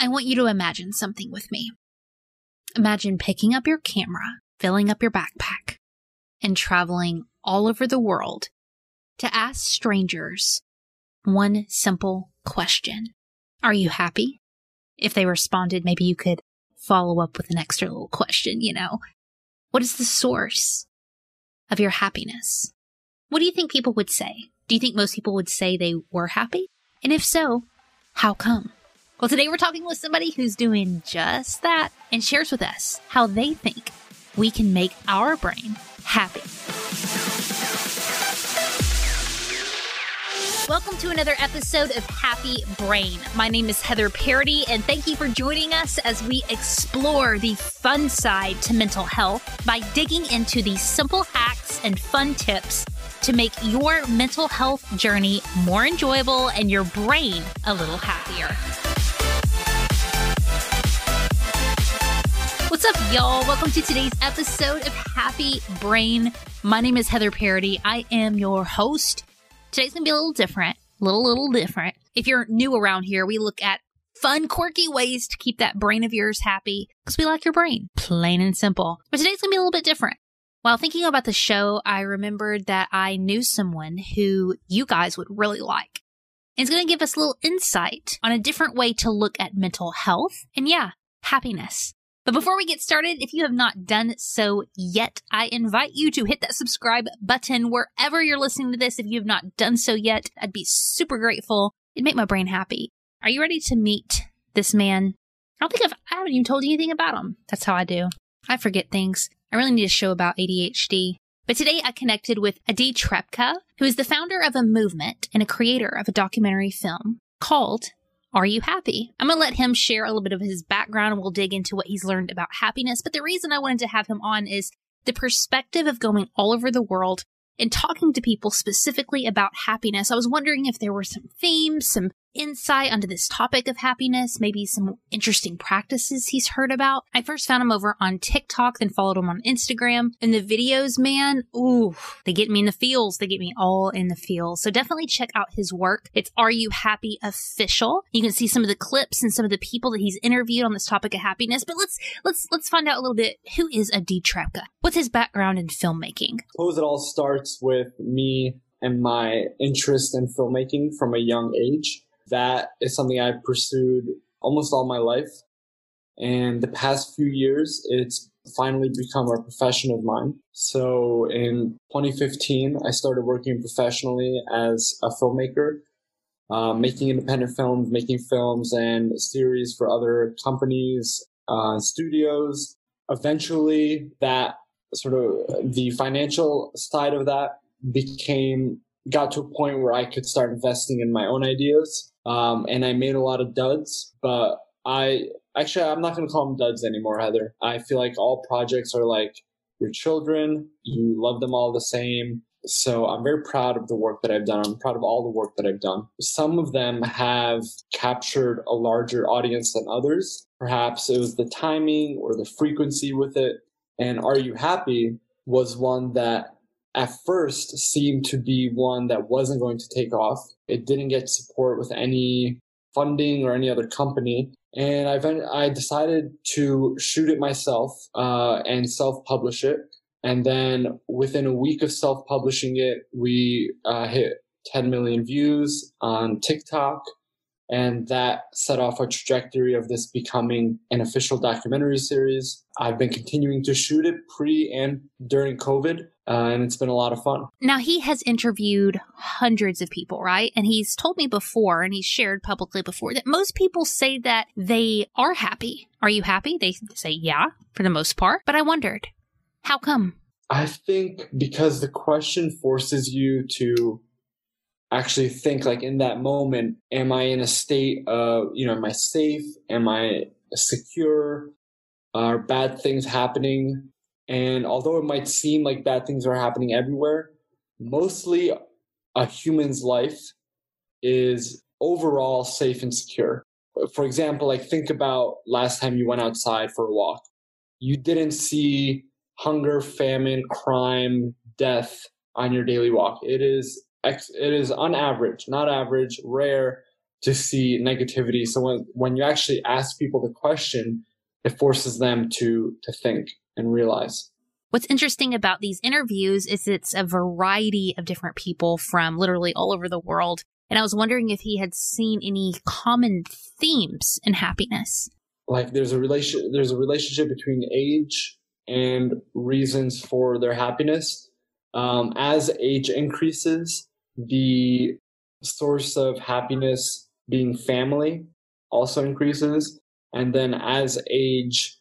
I want you to imagine something with me. Imagine picking up your camera, filling up your backpack, and traveling all over the world to ask strangers one simple question Are you happy? If they responded, maybe you could follow up with an extra little question, you know? What is the source of your happiness? What do you think people would say? Do you think most people would say they were happy? And if so, how come? Well, today we're talking with somebody who's doing just that and shares with us how they think we can make our brain happy. Welcome to another episode of Happy Brain. My name is Heather Parady, and thank you for joining us as we explore the fun side to mental health by digging into the simple hacks and fun tips to make your mental health journey more enjoyable and your brain a little happier. What's up, y'all? Welcome to today's episode of Happy Brain. My name is Heather Parady. I am your host. Today's gonna be a little different, little, little different. If you're new around here, we look at fun, quirky ways to keep that brain of yours happy because we like your brain, plain and simple. But today's gonna be a little bit different. While thinking about the show, I remembered that I knew someone who you guys would really like. And it's going to give us a little insight on a different way to look at mental health and, yeah, happiness. But before we get started, if you have not done so yet, I invite you to hit that subscribe button wherever you're listening to this. If you have not done so yet, I'd be super grateful. It'd make my brain happy. Are you ready to meet this man? I don't think I've, I haven't even told you anything about him. That's how I do. I forget things. I really need a show about ADHD. But today I connected with Adi Trepka, who is the founder of a movement and a creator of a documentary film called are You Happy? I'm going to let him share a little bit of his background and we'll dig into what he's learned about happiness. But the reason I wanted to have him on is the perspective of going all over the world and talking to people specifically about happiness. I was wondering if there were some themes, some insight onto this topic of happiness, maybe some interesting practices he's heard about. I first found him over on TikTok, then followed him on Instagram. And the videos, man, ooh, they get me in the feels. They get me all in the feels. So definitely check out his work. It's Are You Happy Official. You can see some of the clips and some of the people that he's interviewed on this topic of happiness. But let's let's let's find out a little bit who is Adi Trepka? What's his background in filmmaking? I suppose it all starts with me and my interest in filmmaking from a young age that is something I've pursued almost all my life. And the past few years, it's finally become a profession of mine. So in 2015, I started working professionally as a filmmaker, uh, making independent films, making films and series for other companies, uh, studios. Eventually, that sort of the financial side of that became got to a point where I could start investing in my own ideas um, and I made a lot of duds, but I actually, I'm not going to call them duds anymore, Heather. I feel like all projects are like your children. You love them all the same. So I'm very proud of the work that I've done. I'm proud of all the work that I've done. Some of them have captured a larger audience than others. Perhaps it was the timing or the frequency with it. And Are You Happy was one that at first seemed to be one that wasn't going to take off. It didn't get support with any funding or any other company. And I, I decided to shoot it myself uh, and self publish it. And then within a week of self publishing it, we uh, hit 10 million views on TikTok. And that set off a trajectory of this becoming an official documentary series. I've been continuing to shoot it pre and during COVID, uh, and it's been a lot of fun. Now, he has interviewed hundreds of people, right? And he's told me before, and he's shared publicly before, that most people say that they are happy. Are you happy? They say, yeah, for the most part. But I wondered, how come? I think because the question forces you to actually think like in that moment am i in a state of you know am i safe? Am i secure? Are bad things happening? And although it might seem like bad things are happening everywhere mostly a human's life is overall safe and secure. For example like think about last time you went outside for a walk. You didn't see hunger famine crime death on your daily walk. It is it is on average, not average, rare, to see negativity. So when, when you actually ask people the question, it forces them to, to think and realize. What's interesting about these interviews is it's a variety of different people from literally all over the world. And I was wondering if he had seen any common themes in happiness. Like there's a relation there's a relationship between age and reasons for their happiness. Um, as age increases, the source of happiness being family also increases. And then as age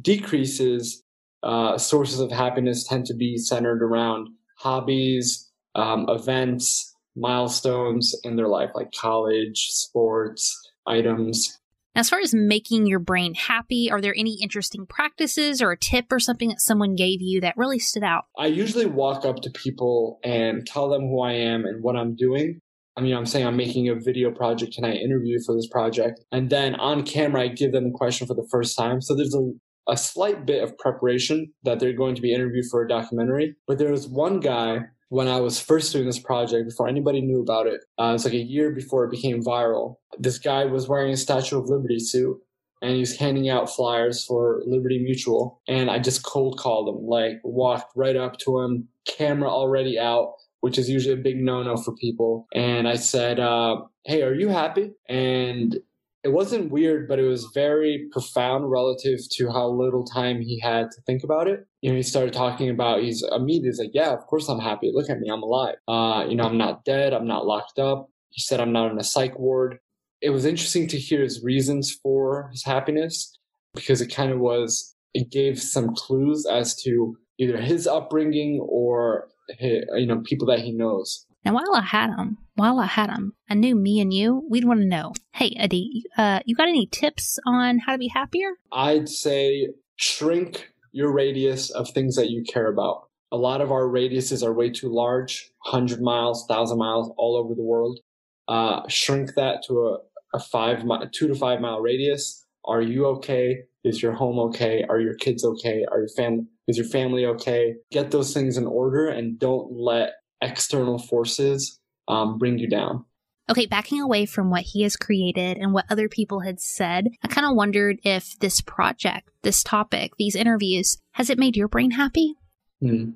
decreases, uh, sources of happiness tend to be centered around hobbies, um, events, milestones in their life, like college, sports, items. As far as making your brain happy, are there any interesting practices or a tip or something that someone gave you that really stood out? I usually walk up to people and tell them who I am and what I'm doing. I mean, I'm saying I'm making a video project and I interview for this project. And then on camera, I give them the question for the first time. So there's a a slight bit of preparation that they're going to be interviewed for a documentary. But there was one guy when I was first doing this project, before anybody knew about it, uh, it's like a year before it became viral. This guy was wearing a Statue of Liberty suit and he was handing out flyers for Liberty Mutual. And I just cold called him, like walked right up to him, camera already out, which is usually a big no no for people. And I said, uh, Hey, are you happy? And it wasn't weird, but it was very profound relative to how little time he had to think about it. You know, he started talking about he's immediately he's like, Yeah, of course I'm happy. Look at me, I'm alive. Uh, you know, I'm not dead, I'm not locked up. He said I'm not in a psych ward. It was interesting to hear his reasons for his happiness because it kind of was it gave some clues as to either his upbringing or his, you know people that he knows. Now, while I had him, while I had him, I knew me and you, we'd want to know, hey, Eddie, uh, you got any tips on how to be happier? I'd say shrink your radius of things that you care about. A lot of our radiuses are way too large, 100 miles, 1,000 miles all over the world. Uh, shrink that to a, a five, two to five mile radius. Are you okay? Is your home okay? Are your kids okay? Are your family, is your family okay? Get those things in order and don't let external forces um, bring you down. Okay, backing away from what he has created and what other people had said, I kind of wondered if this project, this topic, these interviews, has it made your brain happy? Hmm.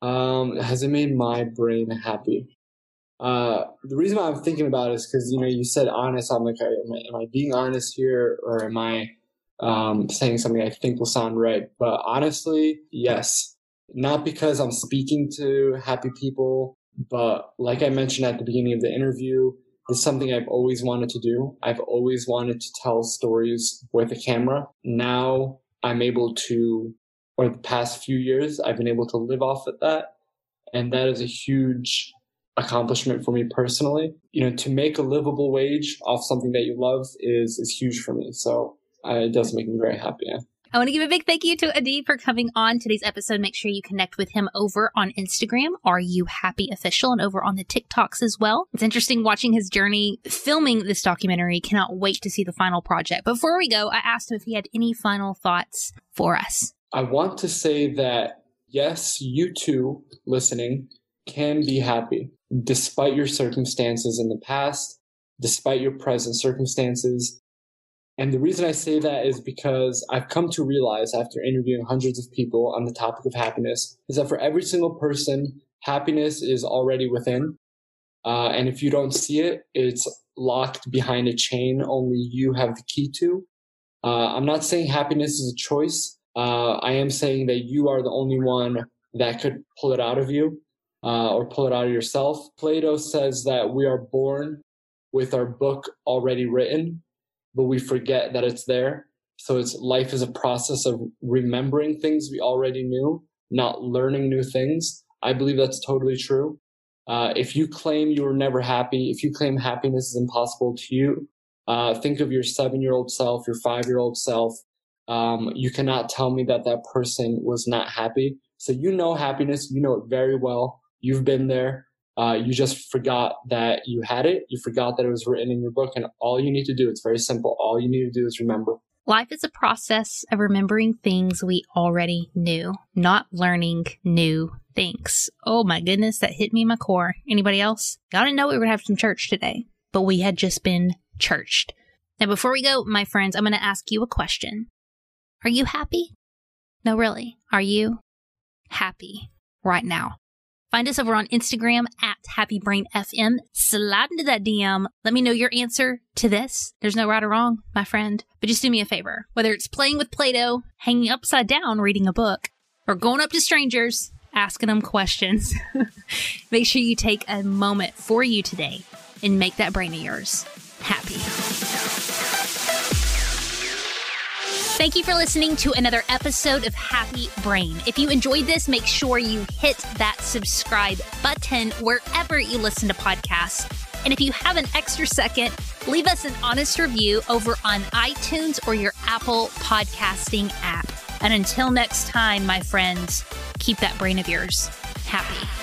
Um, has it made my brain happy? Uh, the reason why I'm thinking about it is because you know you said honest. I'm like, am I, am I being honest here, or am I um, saying something I think will sound right? But honestly, yes not because I'm speaking to happy people, but like I mentioned at the beginning of the interview, it's something I've always wanted to do. I've always wanted to tell stories with a camera. Now I'm able to, or the past few years, I've been able to live off of that. And that is a huge accomplishment for me personally. You know, to make a livable wage off something that you love is, is huge for me. So uh, it does make me very happy. Yeah. I want to give a big thank you to Adi for coming on today's episode. Make sure you connect with him over on Instagram. Are you happy official and over on the TikToks as well? It's interesting watching his journey filming this documentary. Cannot wait to see the final project. Before we go, I asked him if he had any final thoughts for us. I want to say that yes, you too listening can be happy despite your circumstances in the past, despite your present circumstances, and the reason I say that is because I've come to realize after interviewing hundreds of people on the topic of happiness is that for every single person, happiness is already within. Uh, and if you don't see it, it's locked behind a chain only you have the key to. Uh, I'm not saying happiness is a choice. Uh, I am saying that you are the only one that could pull it out of you uh, or pull it out of yourself. Plato says that we are born with our book already written but we forget that it's there. So it's life is a process of remembering things we already knew, not learning new things. I believe that's totally true. Uh, if you claim you were never happy, if you claim happiness is impossible to you, uh, think of your seven year old self, your five year old self. Um, you cannot tell me that that person was not happy. So you know happiness, you know it very well. You've been there. Uh, you just forgot that you had it. You forgot that it was written in your book. And all you need to do, it's very simple. All you need to do is remember. Life is a process of remembering things we already knew, not learning new things. Oh my goodness, that hit me in my core. Anybody else? I didn't know we were going to have some church today, but we had just been churched. Now, before we go, my friends, I'm going to ask you a question. Are you happy? No, really. Are you happy right now? Find us over on Instagram at HappyBrainFM. Slide into that DM. Let me know your answer to this. There's no right or wrong, my friend. But just do me a favor. Whether it's playing with Play Doh, hanging upside down reading a book, or going up to strangers, asking them questions, make sure you take a moment for you today and make that brain of yours happy. Thank you for listening to another episode of Happy Brain. If you enjoyed this, make sure you hit that subscribe button wherever you listen to podcasts. And if you have an extra second, leave us an honest review over on iTunes or your Apple podcasting app. And until next time, my friends, keep that brain of yours happy.